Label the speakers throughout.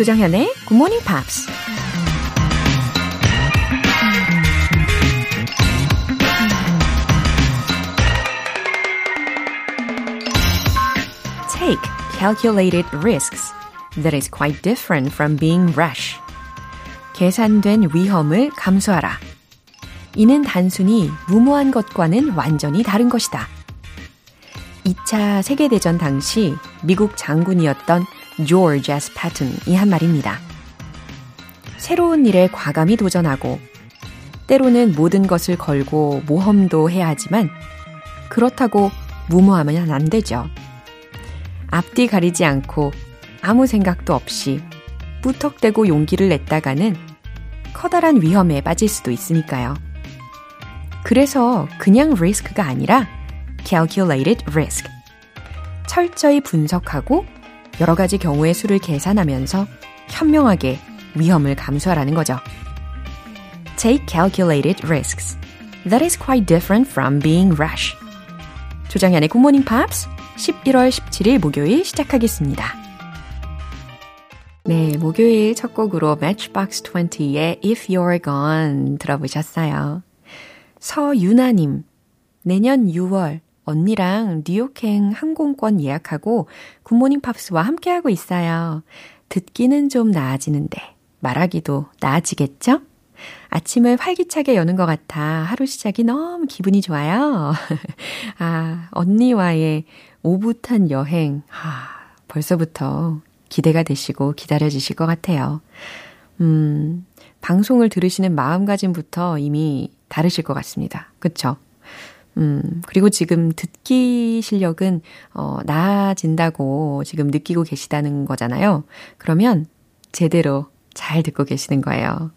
Speaker 1: 조정현의 Good Morning Pops. Take calculated risks that is quite different from being rash. 계산된 위험을 감수하라. 이는 단순히 무모한 것과는 완전히 다른 것이다. 2차 세계대전 당시 미국 장군이었던 조지 에스 패튼이 한 말입니다. 새로운 일에 과감히 도전하고 때로는 모든 것을 걸고 모험도 해야 하지만 그렇다고 무모하면 안 되죠. 앞뒤 가리지 않고 아무 생각도 없이 무턱대고 용기를 냈다가는 커다란 위험에 빠질 수도 있으니까요. 그래서 그냥 리스크가 아니라 calculated risk. 철저히 분석하고 여러 가지 경우의 수를 계산하면서 현명하게 위험을 감수하라는 거죠. Take calculated risks. That is quite different from being rash. 조장현의 굿모닝 팝스 11월 17일 목요일 시작하겠습니다. 네, 목요일 첫 곡으로 Matchbox 20의 If You're Gone 들어보셨어요. 서유나님, 내년 6월 언니랑 뉴욕행 항공권 예약하고 굿모닝 팝스와 함께하고 있어요. 듣기는 좀 나아지는데 말하기도 나아지겠죠? 아침을 활기차게 여는 것 같아 하루 시작이 너무 기분이 좋아요. 아, 언니와의 오붓한 여행. 아, 벌써부터 기대가 되시고 기다려지실 것 같아요. 음, 방송을 들으시는 마음가짐부터 이미 다르실 것 같습니다. 그쵸? 음, 그리고 지금 듣기 실력은, 어, 나아진다고 지금 느끼고 계시다는 거잖아요. 그러면 제대로 잘 듣고 계시는 거예요.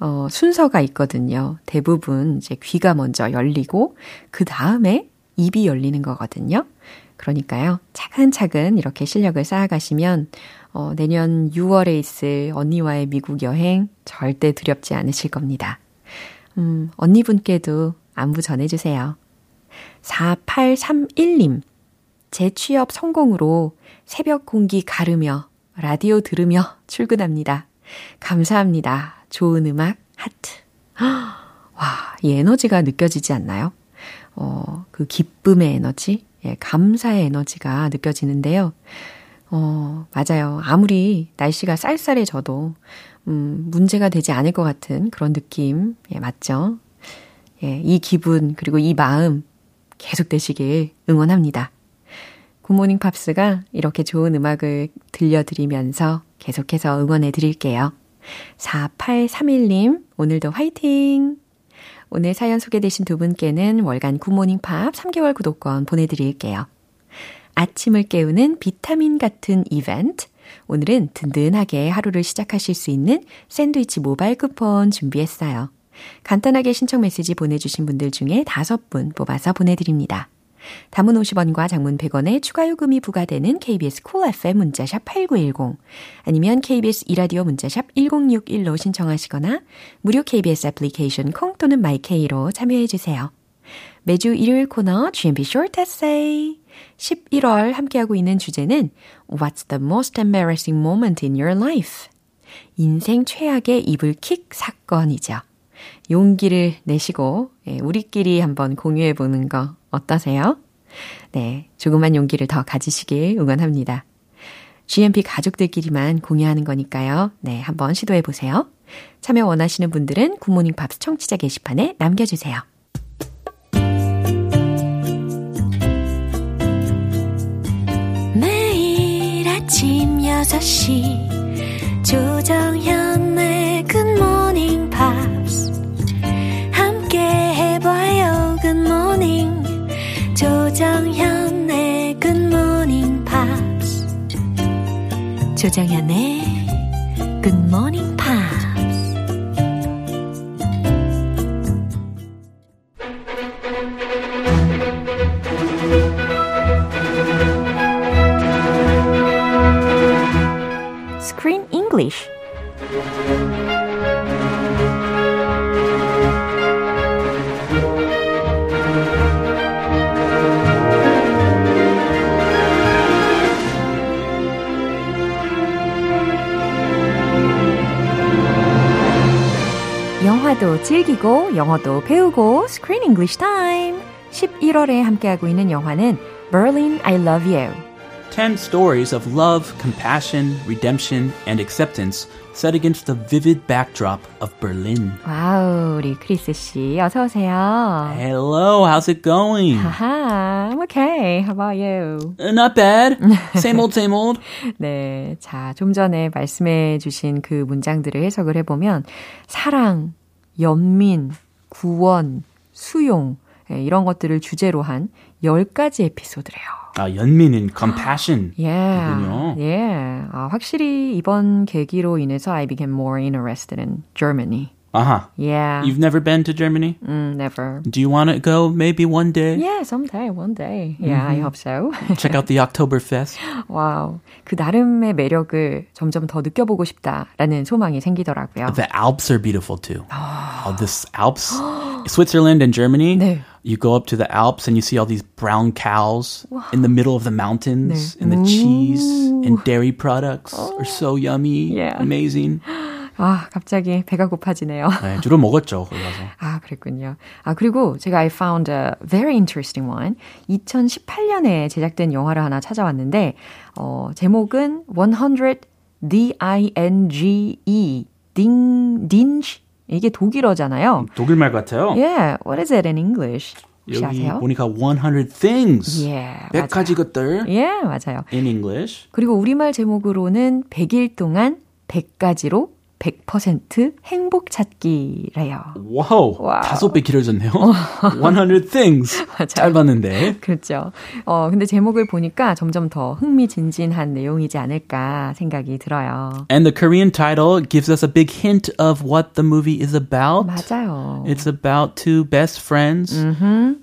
Speaker 1: 어, 순서가 있거든요. 대부분 이제 귀가 먼저 열리고, 그 다음에 입이 열리는 거거든요. 그러니까요. 차근차근 이렇게 실력을 쌓아가시면, 어, 내년 6월에 있을 언니와의 미국 여행 절대 두렵지 않으실 겁니다. 음, 언니분께도 안부 전해주세요. 4831님. 제 취업 성공으로 새벽 공기 가르며 라디오 들으며 출근합니다. 감사합니다. 좋은 음악 하트. 와, 이 에너지가 느껴지지 않나요? 어, 그 기쁨의 에너지, 예, 감사의 에너지가 느껴지는데요. 어, 맞아요. 아무리 날씨가 쌀쌀해져도, 음, 문제가 되지 않을 것 같은 그런 느낌, 예, 맞죠? 예, 이 기분, 그리고 이 마음 계속 되시길 응원합니다. 굿모닝 팝스가 이렇게 좋은 음악을 들려드리면서 계속해서 응원해 드릴게요. 4831님, 오늘도 화이팅! 오늘 사연 소개되신 두 분께는 월간 굿모닝 팝 3개월 구독권 보내드릴게요. 아침을 깨우는 비타민 같은 이벤트. 오늘은 든든하게 하루를 시작하실 수 있는 샌드위치 모바일 쿠폰 준비했어요. 간단하게 신청 메시지 보내주신 분들 중에 다섯 분 뽑아서 보내드립니다. 단문 50원과 장문 100원의 추가 요금이 부과되는 KBS 콜 cool FM 문자샵 8910 아니면 KBS 이라디오 문자샵 1061로 신청하시거나 무료 KBS 애플리케이션 콩 또는 마이케이로 참여해 주세요. 매주 일요일 코너 GMP Short Essay 11월 함께하고 있는 주제는 What's the most embarrassing moment in your life? 인생 최악의 이불킥 사건이죠. 용기를 내시고 예, 우리끼리 한번 공유해 보는 거 어떠세요? 네, 조금만 용기를 더 가지시길 응원합니다. GMP 가족들끼리만 공유하는 거니까요. 네, 한번 시도해 보세요. 참여 원하시는 분들은 굿모닝 팝스 청취자 게시판에 남겨주세요. 매일 아침 6시 조정현 조정현의 굿모 드라마도 즐기고 영어도 배우고 Screen English Time. 11월에 함께하고 있는 영화는 Berlin I Love You.
Speaker 2: 10 stories of love, compassion, redemption, and acceptance set against the vivid backdrop of Berlin.
Speaker 1: 와우, 우리 크리스 씨 어서 오세요.
Speaker 2: Hello, how's it going?
Speaker 1: 하하, I'm okay. How about you?
Speaker 2: Uh, Not bad. Same old, same old.
Speaker 1: 네, 자, 좀 전에 말씀해 주신 그 문장들을 해석을 해보면 사랑, 연민, 구원, 수용 예, 이런 것들을 주제로 한 10가지 에피소드래요.
Speaker 2: 아, 연민은 compassion.
Speaker 1: Yeah.
Speaker 2: 이군요.
Speaker 1: Yeah. 아, 확실히 이번 계기로 인해서 I became more interested in Germany.
Speaker 2: Uh-huh.
Speaker 1: Yeah.
Speaker 2: You've never been to Germany?
Speaker 1: Mm, never.
Speaker 2: Do you want to go maybe one day?
Speaker 1: Yeah, someday, one day. Yeah, I hope so.
Speaker 2: Check out the Oktoberfest.
Speaker 1: 와우. 그 나름의 매력을 점점 더 느껴보고 싶다라는 소망이 생기더라고요.
Speaker 2: The Alps are beautiful too. Oh, this Alps, Switzerland and Germany.
Speaker 1: 네.
Speaker 2: You go up to the Alps and you see all these brown cows in the middle of the mountains,
Speaker 1: 네.
Speaker 2: and the cheese and dairy products are so yummy,
Speaker 1: Yeah.
Speaker 2: amazing.
Speaker 1: 아, 갑자기 배가 고파지네요.
Speaker 2: 네, 주로 먹었죠 거기 가서.
Speaker 1: 아, 그랬군요. 아, 그리고 제가 I found a very interesting one. 2018년에 제작된 영화를 하나 찾아왔는데, 어, 제목은 100 D-I-N-G-E, 딩, 딘지. 이게 독일어잖아요.
Speaker 2: 독일말 같아요.
Speaker 1: Yeah, what is it in English?
Speaker 2: 여기
Speaker 1: 아세요?
Speaker 2: 보니까 100 things.
Speaker 1: Yeah,
Speaker 2: 100가지 것들
Speaker 1: 예, yeah, 맞아요.
Speaker 2: in English.
Speaker 1: 그리고 우리말 제목으로는 100일 동안 100가지로 100% 행복 찾기래요.
Speaker 2: 와우,
Speaker 1: 와우.
Speaker 2: 다섯 배 길어졌네요. 100 things. 짧았는데.
Speaker 1: 그렇죠. 어, 근데 제목을 보니까 점점 더 흥미진진한 내용이지 않을까 생각이 들어요.
Speaker 2: And the Korean title gives us a big hint of what the movie is about.
Speaker 1: 맞아요.
Speaker 2: It's about two best friends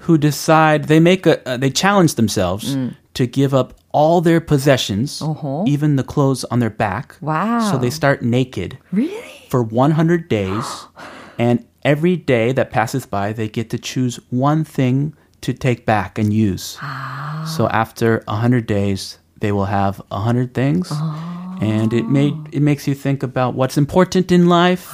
Speaker 2: who decide they make a uh, they challenge themselves to give up all their possessions,
Speaker 1: 어허.
Speaker 2: even the clothes on their back.
Speaker 1: Wow.
Speaker 2: So they start naked
Speaker 1: Really?
Speaker 2: for 100 days, and every day that passes by, they get to choose one thing to take back and use. Ah. So after 100 days, they will have 100 things. And it made it makes you think about what's important in life,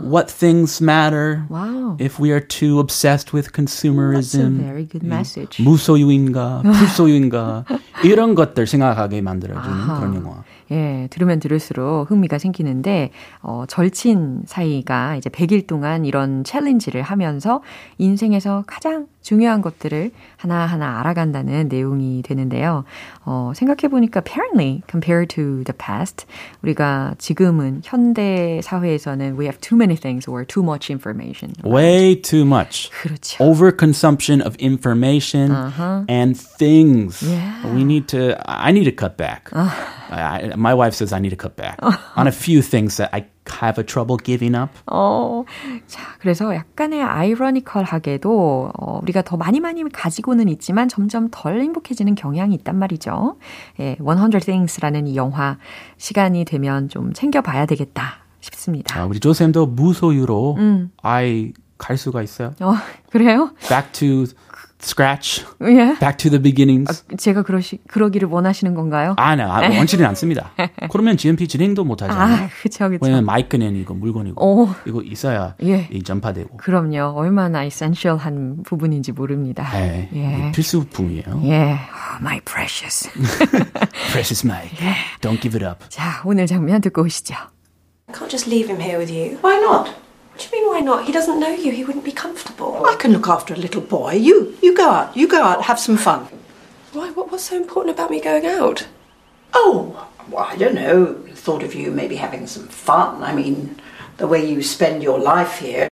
Speaker 2: what things matter.
Speaker 1: Wow.
Speaker 2: If we are too obsessed with consumerism,
Speaker 1: very good message.
Speaker 2: 무소유인가, 불소유인가 이런 것들 생각하게 만들어주는 그런 영화.
Speaker 1: 예, 들으면 들을수록 흥미가 생기는데, 어, 절친 사이가 이제 100일 동안 이런 챌린지를 하면서 인생에서 가장 중요한 것들을 하나하나 알아간다는 내용이 되는데요. 어, 생각해보니까 apparently compared to the past, 우리가 지금은 현대 사회에서는 we have too many things or too much information.
Speaker 2: Way too much.
Speaker 1: 그렇죠.
Speaker 2: overconsumption of information and things.
Speaker 1: Yeah.
Speaker 2: We need to, I need to cut back. I, my wife says I need to cut back on a few things that I have a trouble giving up.
Speaker 1: 어, 자, 그래서 약간의 아이러니컬하게도 어, 우리가 더 많이 많이 가지고는 있지만 점점 덜 행복해지는 경향이 있단 말이죠. 예, 100 Things라는 이 영화 시간이 되면 좀 챙겨봐야 되겠다 싶습니다.
Speaker 2: 아, 우리 조쌤도 무소유로 아이 갈 수가 있어요.
Speaker 1: 어, 그래요?
Speaker 2: Back to scratch,
Speaker 1: 예.
Speaker 2: back to the beginnings.
Speaker 1: 제가 그러시, 그러기를 원하시는 건가요?
Speaker 2: 아, 네, 아, 원치는 않습니다. 그러면 GMP 진행도 못 하잖아요.
Speaker 1: 아, 그쵸, 그쵸.
Speaker 2: 왜냐면 마이크는 이거 물건이고
Speaker 1: 오.
Speaker 2: 이거 있어야
Speaker 1: 예.
Speaker 2: 이 전파되고.
Speaker 1: 그럼요. 얼마나 essential한 부분인지 모릅니다.
Speaker 2: 네,
Speaker 1: 예.
Speaker 2: 필수품이에요.
Speaker 1: 예. Oh, my precious.
Speaker 2: Precious mic. Don't give it up.
Speaker 1: 자, 오늘 장면 듣고 오시죠.
Speaker 3: I can't just leave him here with you.
Speaker 4: Why not?
Speaker 3: What do you mean, why not? He doesn't know you. He wouldn't be comfortable.
Speaker 4: I can look after a little boy. You, you go out. You go out. Have some fun.
Speaker 3: Why? What, what's so important about me going out?
Speaker 4: Oh, well, I don't know. Thought of you maybe having some fun. I mean, the way you spend your life here.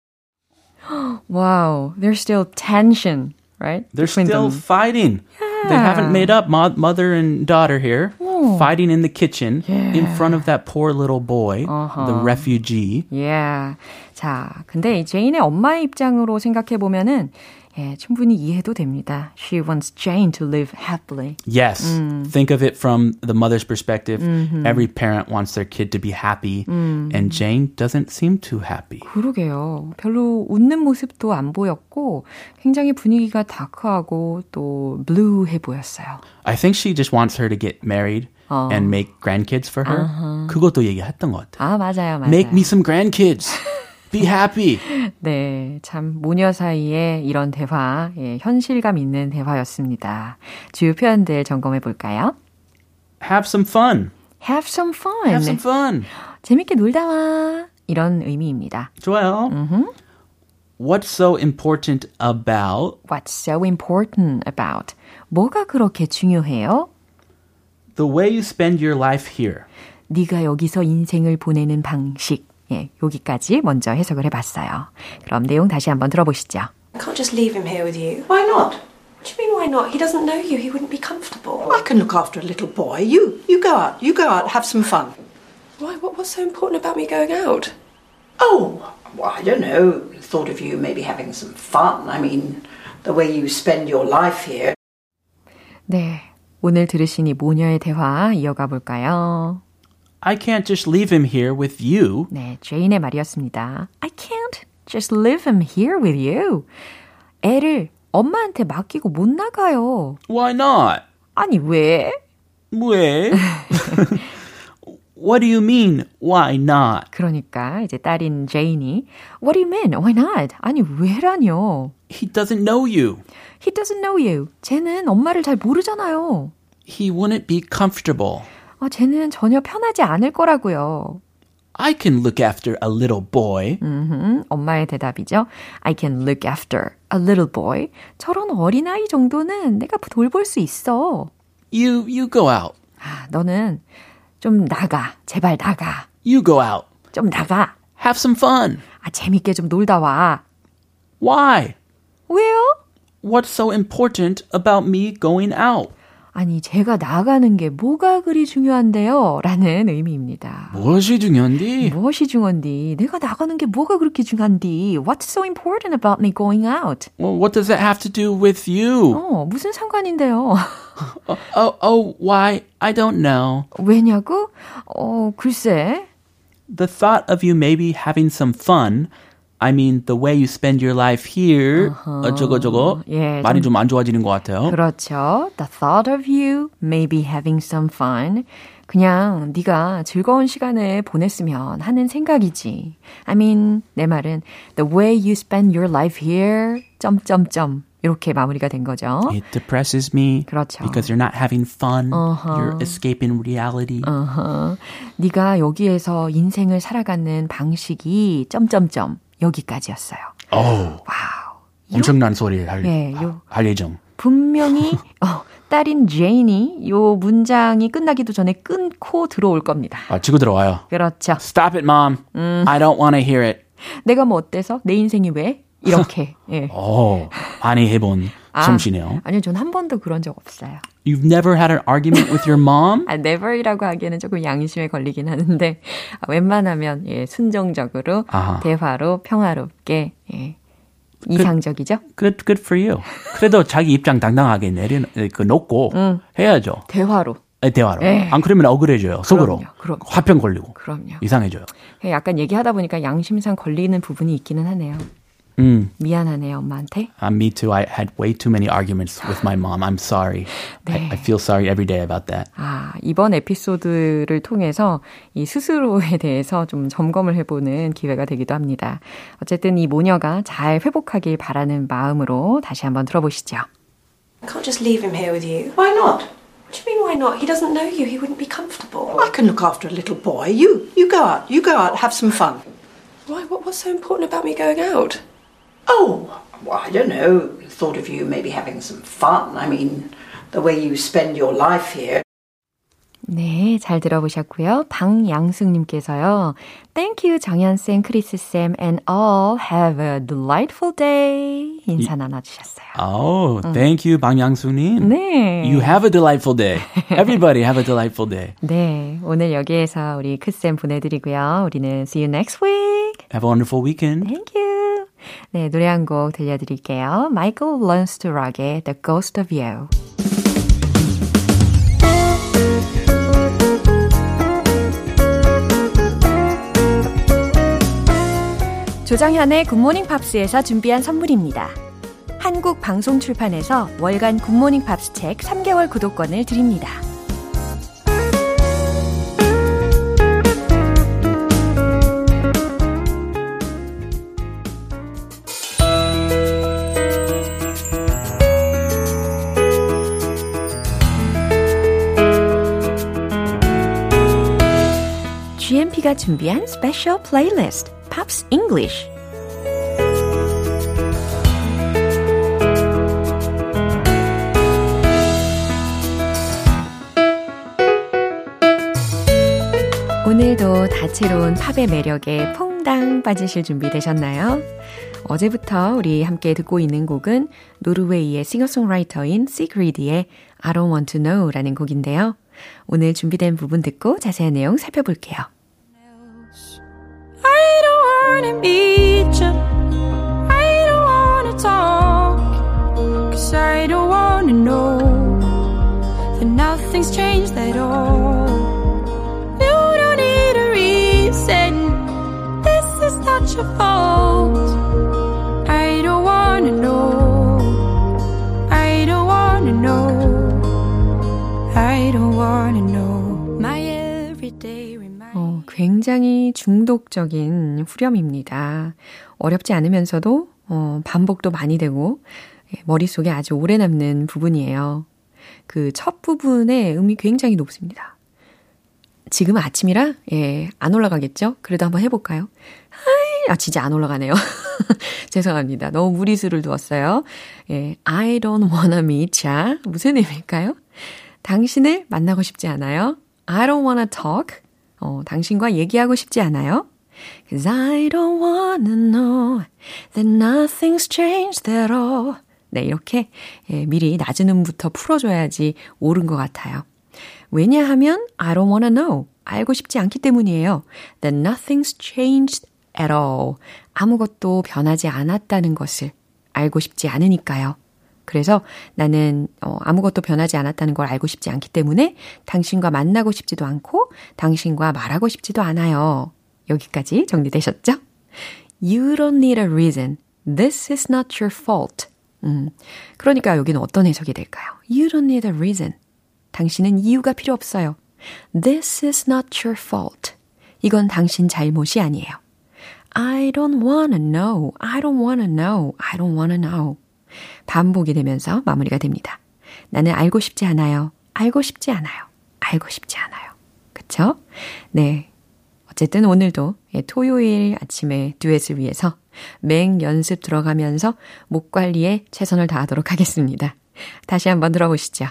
Speaker 1: Wow, there's still tension, right?
Speaker 2: They're
Speaker 1: between
Speaker 2: still
Speaker 1: them.
Speaker 2: fighting. They haven't made up. Mo- mother and daughter here oh. fighting in the kitchen in front of that poor little boy, the uh-huh. refugee.
Speaker 1: Yeah. 자, 근데 이 제인의 엄마의 입장으로 생각해 보면은 예, 충분히 이해도 됩니다. She wants Jane to live happily.
Speaker 2: Yes, think of it from the mother's perspective. Every parent wants their kid to be happy, and Jane doesn't seem too happy.
Speaker 1: 그러게요. 별로 웃는 모습도 안 보였고 굉장히 분위기가 다크하고 또 블루해 보였어요.
Speaker 2: I think she just wants her to get married and make grandkids for her. 그것도 얘기했던 것 같아.
Speaker 1: 아, 맞아요, 맞아요.
Speaker 2: Make me some grandkids. Be happy.
Speaker 1: 네, 참 모녀 사이에 이런 대화, 예, 현실감 있는 대화였습니다. 주요 표현들 점검해 볼까요?
Speaker 2: Have some fun.
Speaker 1: Have some fun.
Speaker 2: Have some fun.
Speaker 1: 재밌게 놀다 와. 이런 의미입니다.
Speaker 2: 좋아요. What's so important about
Speaker 1: What's so important about? 뭐가 그렇게 중요해요?
Speaker 2: the way you spend your life here?
Speaker 1: 네가 여기서 인생을 보내는 방식. 예, 여기까지 먼저 해석을 해봤어요. 그럼 내용 다시 한번 들어보시죠.
Speaker 3: I can't just leave him here with you.
Speaker 4: Why not?
Speaker 3: What do you mean, why not? He doesn't know you. He wouldn't be comfortable.
Speaker 4: I can look after a little boy. You, you go out. You go out. Have some fun.
Speaker 3: Why? What, what's so important about me going out?
Speaker 4: Oh, well, I don't know. Thought of you maybe having some fun. I mean, the way you spend your life here.
Speaker 1: 네. 오늘 들으신 이 모녀의 대화 이어가 볼까요?
Speaker 2: I can't just leave him here with you.
Speaker 1: 네, 제인의 말이었습니다. I can't just leave him here with you. 애를 엄마한테 맡기고 못 나가요.
Speaker 2: Why not?
Speaker 1: 아니, 왜?
Speaker 2: 왜? What do you mean? Why not?
Speaker 1: 그러니까 이제 딸인 제인이 What do you mean? Why not? 아니, 왜라뇨?
Speaker 2: He doesn't know you.
Speaker 1: He doesn't know you. 쟤는 엄마를 잘 모르잖아요.
Speaker 2: He wouldn't be comfortable.
Speaker 1: 아, 쟤는 전혀 편하지 않을 거라고요.
Speaker 2: I can look after a little boy.
Speaker 1: 음, 엄마의 대답이죠. I can look after a little boy. 저런 어린아이 정도는 내가 돌볼 수 있어.
Speaker 2: You you go out.
Speaker 1: 아, 너는 좀 나가. 제발 나가.
Speaker 2: You go out.
Speaker 1: 좀 나가.
Speaker 2: Have some fun.
Speaker 1: 아, 재밌게 좀 놀다 와.
Speaker 2: Why?
Speaker 1: 왜요?
Speaker 2: What's so important about me going out?
Speaker 1: 아니, 제가 나가는 게 뭐가 그리 중요한데요? 라는 의미입니다.
Speaker 2: 무엇이 중요한디?
Speaker 1: 무엇이 중요한디? 내가 나가는 게 뭐가 그렇게 중요한디? What's so important about me going out?
Speaker 2: Well, what does that have to do with you?
Speaker 1: 어, 무슨 상관인데요?
Speaker 2: Oh, oh, why? I don't know.
Speaker 1: 왜냐고? 어, 글쎄.
Speaker 2: The thought of you maybe having some fun. I mean, the way you spend your life here. 어쩌고 저쩌고.
Speaker 1: 예,
Speaker 2: 많이
Speaker 1: 좀-
Speaker 2: 좀안 좋아지는 것 같아요.
Speaker 1: 그렇죠. The thought of you maybe having some fun. 그냥 네가 즐거운 시간을 보냈으면 하는 생각이지. I mean, 내 말은 the way you spend your life here. 점점점 이렇게 마무리가 된 거죠.
Speaker 2: It depresses me
Speaker 1: 그렇죠.
Speaker 2: because you're not having fun. You're escaping reality.
Speaker 1: 어허. 네가 여기에서 인생을 살아가는 방식이 점점점 여기까지였어요.
Speaker 2: Oh,
Speaker 1: wow.
Speaker 2: 엄청난 소리 할,
Speaker 1: 예, 요-
Speaker 2: 할 예정.
Speaker 1: 분명히 어, 딸인 제인이 요 문장이 끝나기도 전에 끊고 들어올 겁니다.
Speaker 2: 아, 치고 들어와요.
Speaker 1: 그렇죠.
Speaker 2: Stop it, mom. I don't want to hear it.
Speaker 1: 내가 뭐 어때서? 내 인생이 왜? 이렇게. 예.
Speaker 2: 오, 많이 해본 솜씨네요.
Speaker 1: 아니요, 전 한 번도 그런 적 없어요.
Speaker 2: You've never had an argument with your mom?
Speaker 1: 아, never이라고 하기에는 조금 양심에 걸리긴 하는데 아, 웬만하면 예, 순종적으로
Speaker 2: 아하.
Speaker 1: 대화로 평화롭게 예, 이상적이죠?
Speaker 2: Good, good for you. 그래도 자기 입장 당당하게 내려 그 놓고 해야죠.
Speaker 1: 대화로.
Speaker 2: 에, 대화로.
Speaker 1: 에.
Speaker 2: 안 그러면 억울해져요. 속으로.
Speaker 1: 그럼요, 그럼요.
Speaker 2: 화평 걸리고.
Speaker 1: 그럼요.
Speaker 2: 이상해져요.
Speaker 1: 예, 약간 얘기하다 보니까 양심상 걸리는 부분이 있기는 하네요.
Speaker 2: 음.
Speaker 1: 미안하네요, 엄마한테.
Speaker 2: Uh, me too. I had way too many arguments with my mom. I'm sorry. I,
Speaker 1: 네.
Speaker 2: I feel sorry every day about that.
Speaker 1: 아, 이번 에피소드를 통해서 이 스스로에 대해서 좀 점검을 해보는 기회가 되기도 합니다. 어쨌든 이 모녀가 잘 회복하길 바라는 마음으로 다시 한번 들어보시죠.
Speaker 3: I can't just leave him here with you.
Speaker 4: Why not?
Speaker 3: What do you mean, why not? He doesn't know you. He wouldn't be comfortable.
Speaker 4: I can look after a little boy. You, you go out. You go out. Have some fun.
Speaker 3: Why? What, what's so important about me going out?
Speaker 4: Oh, well, I don't know. Thought of you maybe having some fun. I mean, the way you spend your life here.
Speaker 1: 네, 잘 들어보셨고요. 방양숙님께서요. Thank you, 정연쌤, 크리스쌤, and all have a delightful day. 인사 나눠주셨어요.
Speaker 2: Oh, thank you, 방양수님.
Speaker 1: 네.
Speaker 2: You have a delightful day. Everybody have a delightful day.
Speaker 1: 네, 오늘 여기에서 우리 크쌤 보내드리고요. 우리는 see you next week.
Speaker 2: Have a wonderful weekend.
Speaker 1: Thank you. 네, 노래 한 곡 들려드릴게요. To Rock의 The Ghost of You. 조장현의 굿모닝 팝스에서 준비한 선물입니다. 한국 방송 출판에서 월간 굿모닝 팝스 책 3개월 구독권을 드립니다. GMP가 준비한 스페셜 플레이리스트 Pops English 오늘도 다채로운 팝의 매력에 퐁당 빠지실 준비 되셨나요? 어제부터 우리 함께 듣고 있는 곡은 노르웨이의 싱어송라이터인 시그리드의 I don't want to know 라는 곡인데요. 오늘 준비된 부분 듣고 자세한 내용 살펴볼게요. Nothing's changed at all. You don't need a reason. This is not your fault. I don't wanna know. 어, 굉장히 중독적인 후렴입니다. 어렵지 않으면서도 어, 반복도 많이 되고 예, 머릿속에 아주 오래 남는 부분이에요. 그 첫 부분의 음이 굉장히 높습니다. 지금 아침이라 예, 안 올라가겠죠? 그래도 한번 해볼까요? 아, 진짜 안 올라가네요. 죄송합니다. 너무 무리수를 두었어요. 예, I don't wanna meet ya. 무슨 의미일까요? 당신을 만나고 싶지 않아요. I don't wanna talk. 어, 당신과 얘기하고 싶지 않아요. Cause I don't wanna know that nothing's changed at all. 네, 이렇게 예, 미리 낮은 음부터 풀어줘야지 옳은 것 같아요. 왜냐하면 I don't wanna know. 알고 싶지 않기 때문이에요. That nothing's changed at all. 아무것도 변하지 않았다는 것을 알고 싶지 않으니까요. 그래서 나는 어, 아무것도 변하지 않았다는 걸 알고 싶지 않기 때문에 당신과 만나고 싶지도 않고 당신과 말하고 싶지도 않아요. 여기까지 정리되셨죠? You don't need a reason. This is not your fault. 음, 그러니까 여기는 어떤 해석이 될까요? You don't need a reason. 당신은 이유가 필요 없어요. This is not your fault. 이건 당신 잘못이 아니에요. I don't wanna know. I don't wanna know. I don't wanna know. 반복이 되면서 마무리가 됩니다. 나는 알고 싶지 않아요. 알고 싶지 않아요. 알고 싶지 않아요. 그쵸? 네. 어쨌든 오늘도 토요일 아침에 듀엣을 위해서 맹 연습 들어가면서 목 관리에 최선을 다하도록 하겠습니다. 다시 한번 들어보시죠.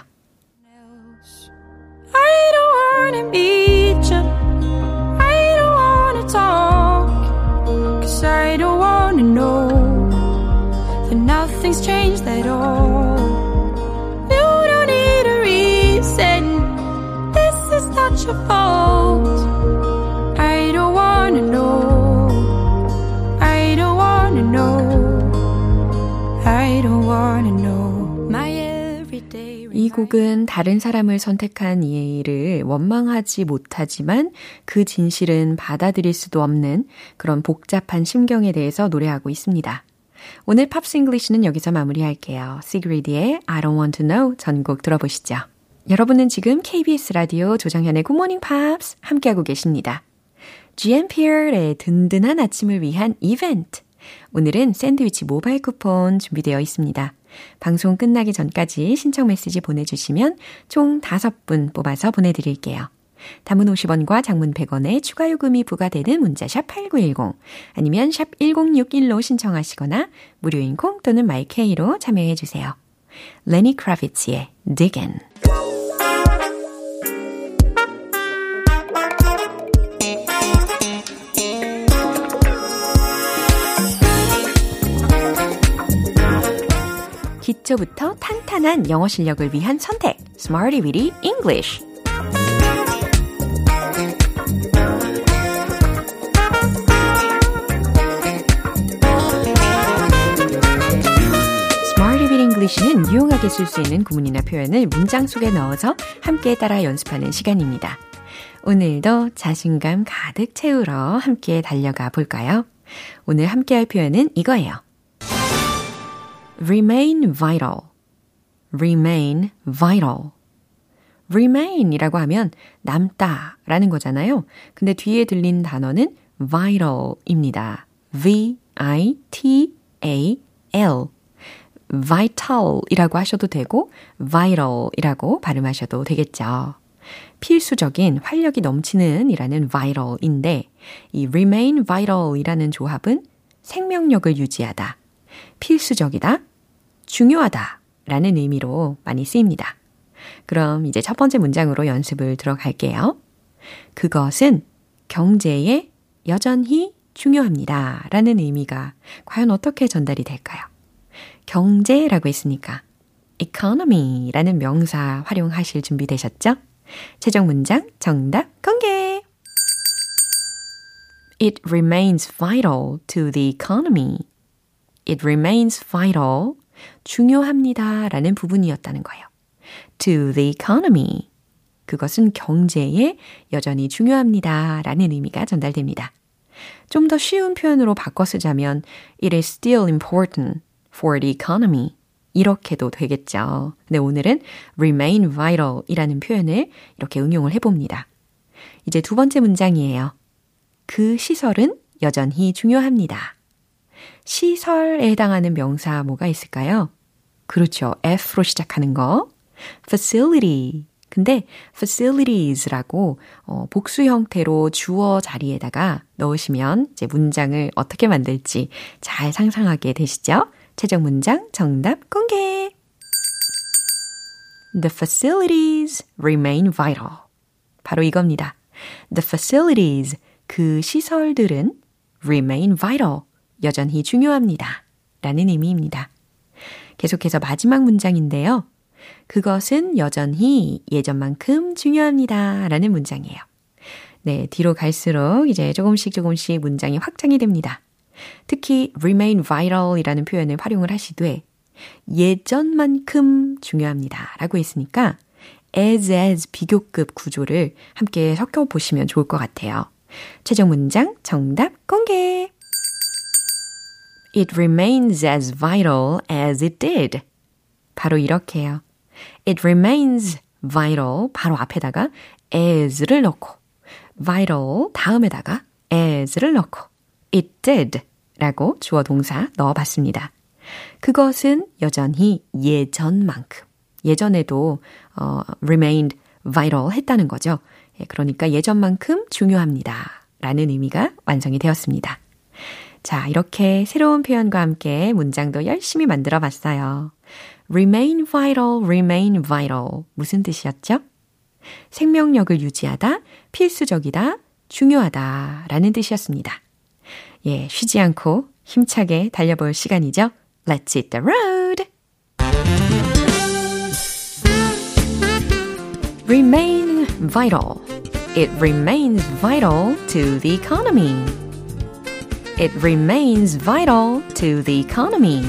Speaker 1: 곡은 다른 사람을 선택한 이를 원망하지 못하지만 그 진실은 받아들일 수도 없는 그런 복잡한 심경에 대해서 노래하고 있습니다. 오늘 Pops English는 여기서 마무리할게요. 시그리드의 I don't want to know 전곡 들어보시죠. 여러분은 지금 KBS 라디오 조정현의 Morning Pops 함께하고 계십니다. GMP의 든든한 아침을 위한 이벤트. 오늘은 샌드위치 모바일 쿠폰 준비되어 있습니다. 방송 끝나기 전까지 신청 메시지 보내주시면 총 5분 뽑아서 보내드릴게요. 담은 50원과 장문 100원의 추가 요금이 부과되는 문자샵 8910 아니면 샵 1061로 신청하시거나 무료인 콩 또는 마이케이로 참여해 주세요. 레니 크라비츠의 Diggin' 기초부터 탄탄한 영어 실력을 위한 선택 Smarty Weedy English English는 유용하게 쓸 수 있는 구문이나 표현을 문장 속에 넣어서 함께 따라 연습하는 시간입니다. 오늘도 자신감 가득 채우러 함께 달려가 볼까요? 오늘 함께 할 표현은 이거예요. Remain vital, remain vital. remain이라고 하면 남다 라는 거잖아요. 근데 뒤에 들린 단어는 vital입니다. V-I-T-A-L. vital이라고 하셔도 되고 vital이라고 발음하셔도 되겠죠. 필수적인 활력이 넘치는 이라는 vital인데 이 remain vital 이라는 조합은 생명력을 유지하다, 필수적이다, 중요하다 라는 의미로 많이 쓰입니다. 그럼 이제 첫 번째 문장으로 연습을 들어갈게요. 그것은 경제에 여전히 중요합니다. 라는 의미가 과연 어떻게 전달이 될까요? 경제라고 했으니까 economy 라는 명사 활용하실 준비 되셨죠? 최종 문장 정답 공개! It remains vital to the economy. It remains vital. 중요합니다. 라는 부분이었다는 거예요. To the economy. 그것은 경제에 여전히 중요합니다. 라는 의미가 전달됩니다. 좀 더 쉬운 표현으로 바꿔 쓰자면 It is still important for the economy. 이렇게도 되겠죠. 근데 오늘은 remain vital 이라는 표현을 이렇게 응용을 해봅니다. 이제 두 번째 문장이에요. 그 시설은 여전히 중요합니다. 시설에 해당하는 명사 뭐가 있을까요? 그렇죠. F로 시작하는 거. facility. 근데 facilities라고 어, 복수 형태로 주어 자리에다가 넣으시면 이제 문장을 어떻게 만들지 잘 상상하게 되시죠? 최종 문장 정답 공개! The facilities remain vital. 바로 이겁니다. The facilities, 그 시설들은 remain vital, 여전히 중요합니다. 라는 의미입니다. 계속해서 마지막 문장인데요. 그것은 여전히 예전만큼 중요합니다. 라는 문장이에요. 네, 뒤로 갈수록 이제 조금씩 조금씩 문장이 확장이 됩니다. 특히 remain vital 이라는 표현을 활용을 하시되 예전만큼 중요합니다. 라고 했으니까 as as 비교급 구조를 함께 섞여 보시면 좋을 것 같아요. 최종 문장 정답 공개! It remains as vital as it did. 바로 이렇게요. It remains vital 바로 앞에다가 as를 넣고 vital 다음에다가 as를 넣고 it did 라고 주어 동사 넣어봤습니다. 그것은 여전히 예전만큼, 예전에도 어, remained vital 했다는 거죠. 예, 그러니까 예전만큼 중요합니다. 라는 의미가 완성이 되었습니다. 자, 이렇게 새로운 표현과 함께 문장도 열심히 만들어 봤어요. remain vital, remain vital. 무슨 뜻이었죠? 생명력을 유지하다, 필수적이다, 중요하다 라는 뜻이었습니다. 예, 쉬지 않고 힘차게 달려볼 시간이죠. Let's hit the road! Remain vital. It remains vital to the economy. It remains vital to the economy.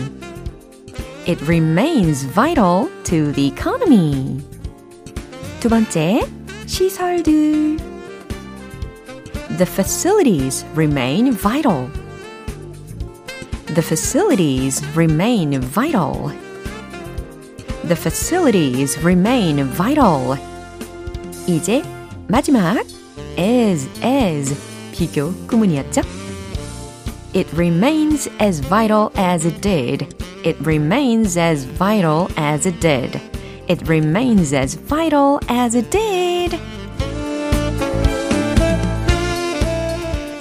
Speaker 1: It remains vital to the economy. 두 번째, 시설들. The facilities remain vital. The facilities remain vital. The facilities remain vital. 이제 마지막 as as 비교 구문이었죠? It remains as vital as it did. It remains as vital as it did. It remains as vital as it did.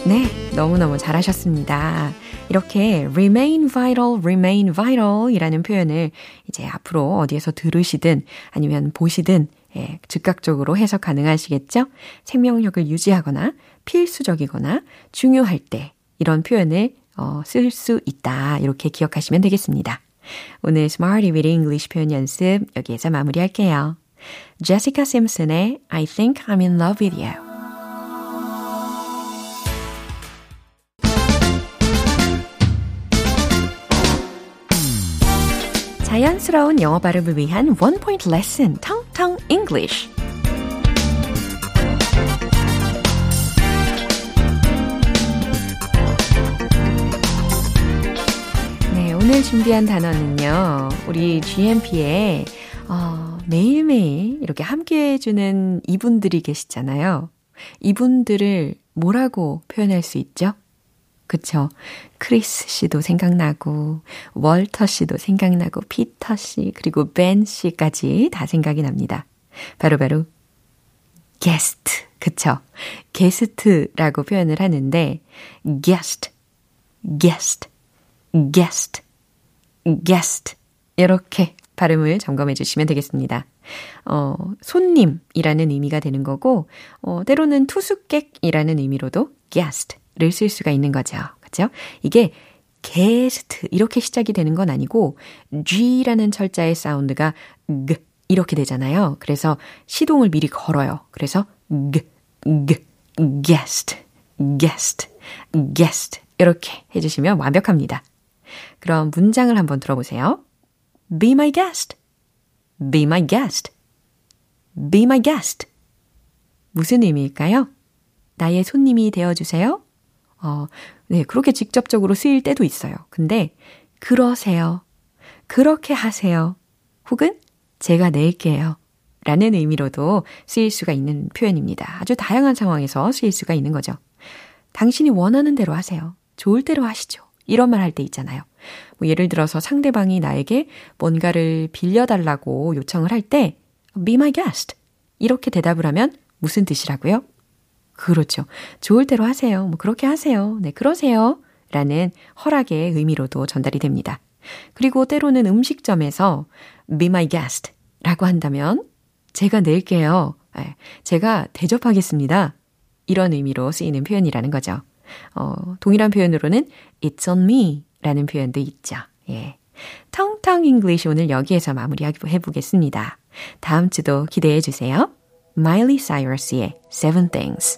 Speaker 1: 네, 너무너무 잘하셨습니다. 이렇게 remain vital, remain vital 이라는 표현을 이제 앞으로 어디에서 들으시든 아니면 보시든 예, 즉각적으로 해석 가능하시겠죠? 생명력을 유지하거나 필수적이거나 중요할 때 이런 표현을 어, 쓸 수 있다. 이렇게 기억하시면 되겠습니다. 오늘 Smarty with English 표현 연습 여기에서 마무리할게요. 제시카 심슨의 I think I'm in love with you. 자연스러운 영어 발음을 위한 원 포인트 레슨 텅텅 English. 오늘 준비한 단어는요. 우리 GMP에 어, 매일매일 이렇게 함께 해주는 이분들이 계시잖아요. 이분들을 뭐라고 표현할 수 있죠? 그쵸? 크리스 씨도 생각나고, 월터 씨도 생각나고, 피터 씨, 그리고 벤 씨까지 다 생각이 납니다. 바로바로, 바로 guest. 그쵸? 게스트라고 표현을 하는데, guest, guest, guest, guest. 이렇게 발음을 점검해 주시면 되겠습니다. 어, 손님이라는 의미가 되는 거고, 어, 때로는 투숙객이라는 의미로도 guest를 쓸 수가 있는 거죠. 그죠? 이게 게스트 이렇게 시작이 되는 건 아니고 G라는 철자의 사운드가 G 이렇게 되잖아요. 그래서 시동을 미리 걸어요. 그래서 G, G, guest, guest, guest 이렇게 해주시면 완벽합니다. 그럼 문장을 한번 들어보세요. Be my guest. Be my guest. Be my guest. 무슨 의미일까요? 나의 손님이 되어주세요. 어, 네, 그렇게 직접적으로 쓰일 때도 있어요. 근데, 그러세요. 그렇게 하세요. 혹은, 제가 낼게요. 라는 의미로도 쓰일 수가 있는 표현입니다. 아주 다양한 상황에서 쓰일 수가 있는 거죠. 당신이 원하는 대로 하세요. 좋을 대로 하시죠. 이런 말 할 때 있잖아요. 뭐 예를 들어서 상대방이 나에게 뭔가를 빌려달라고 요청을 할 때, be my guest. 이렇게 대답을 하면 무슨 뜻이라고요? 그렇죠. 좋을 대로 하세요. 뭐 그렇게 하세요. 네, 그러세요. 라는 허락의 의미로도 전달이 됩니다. 그리고 때로는 음식점에서 be my guest 라고 한다면 제가 낼게요. 네, 제가 대접하겠습니다. 이런 의미로 쓰이는 표현이라는 거죠. 어, 동일한 표현으로는 it's on me 라는 표현도 있죠. 예. 텅텅 English 오늘 여기에서 마무리해 보겠습니다. 다음 주도 기대해 주세요. 마일리 사이러스의 Seven Things.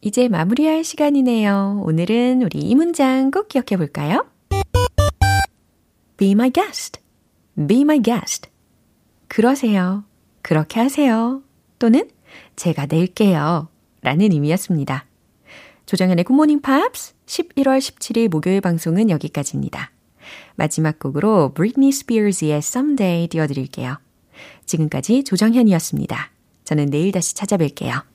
Speaker 1: 이제 마무리할 시간이네요. 오늘은 우리 이 문장 꼭 기억해 볼까요? Be my guest. Be my guest. 그러세요. 그렇게 하세요. 또는 제가 낼게요. 라는 의미였습니다. 조정현의 굿모닝 팝스 11월 17일 목요일 방송은 여기까지입니다. 마지막 곡으로 브리트니 스피어즈의 Someday 띄워드릴게요. 지금까지 조정현이었습니다. 저는 내일 다시 찾아뵐게요.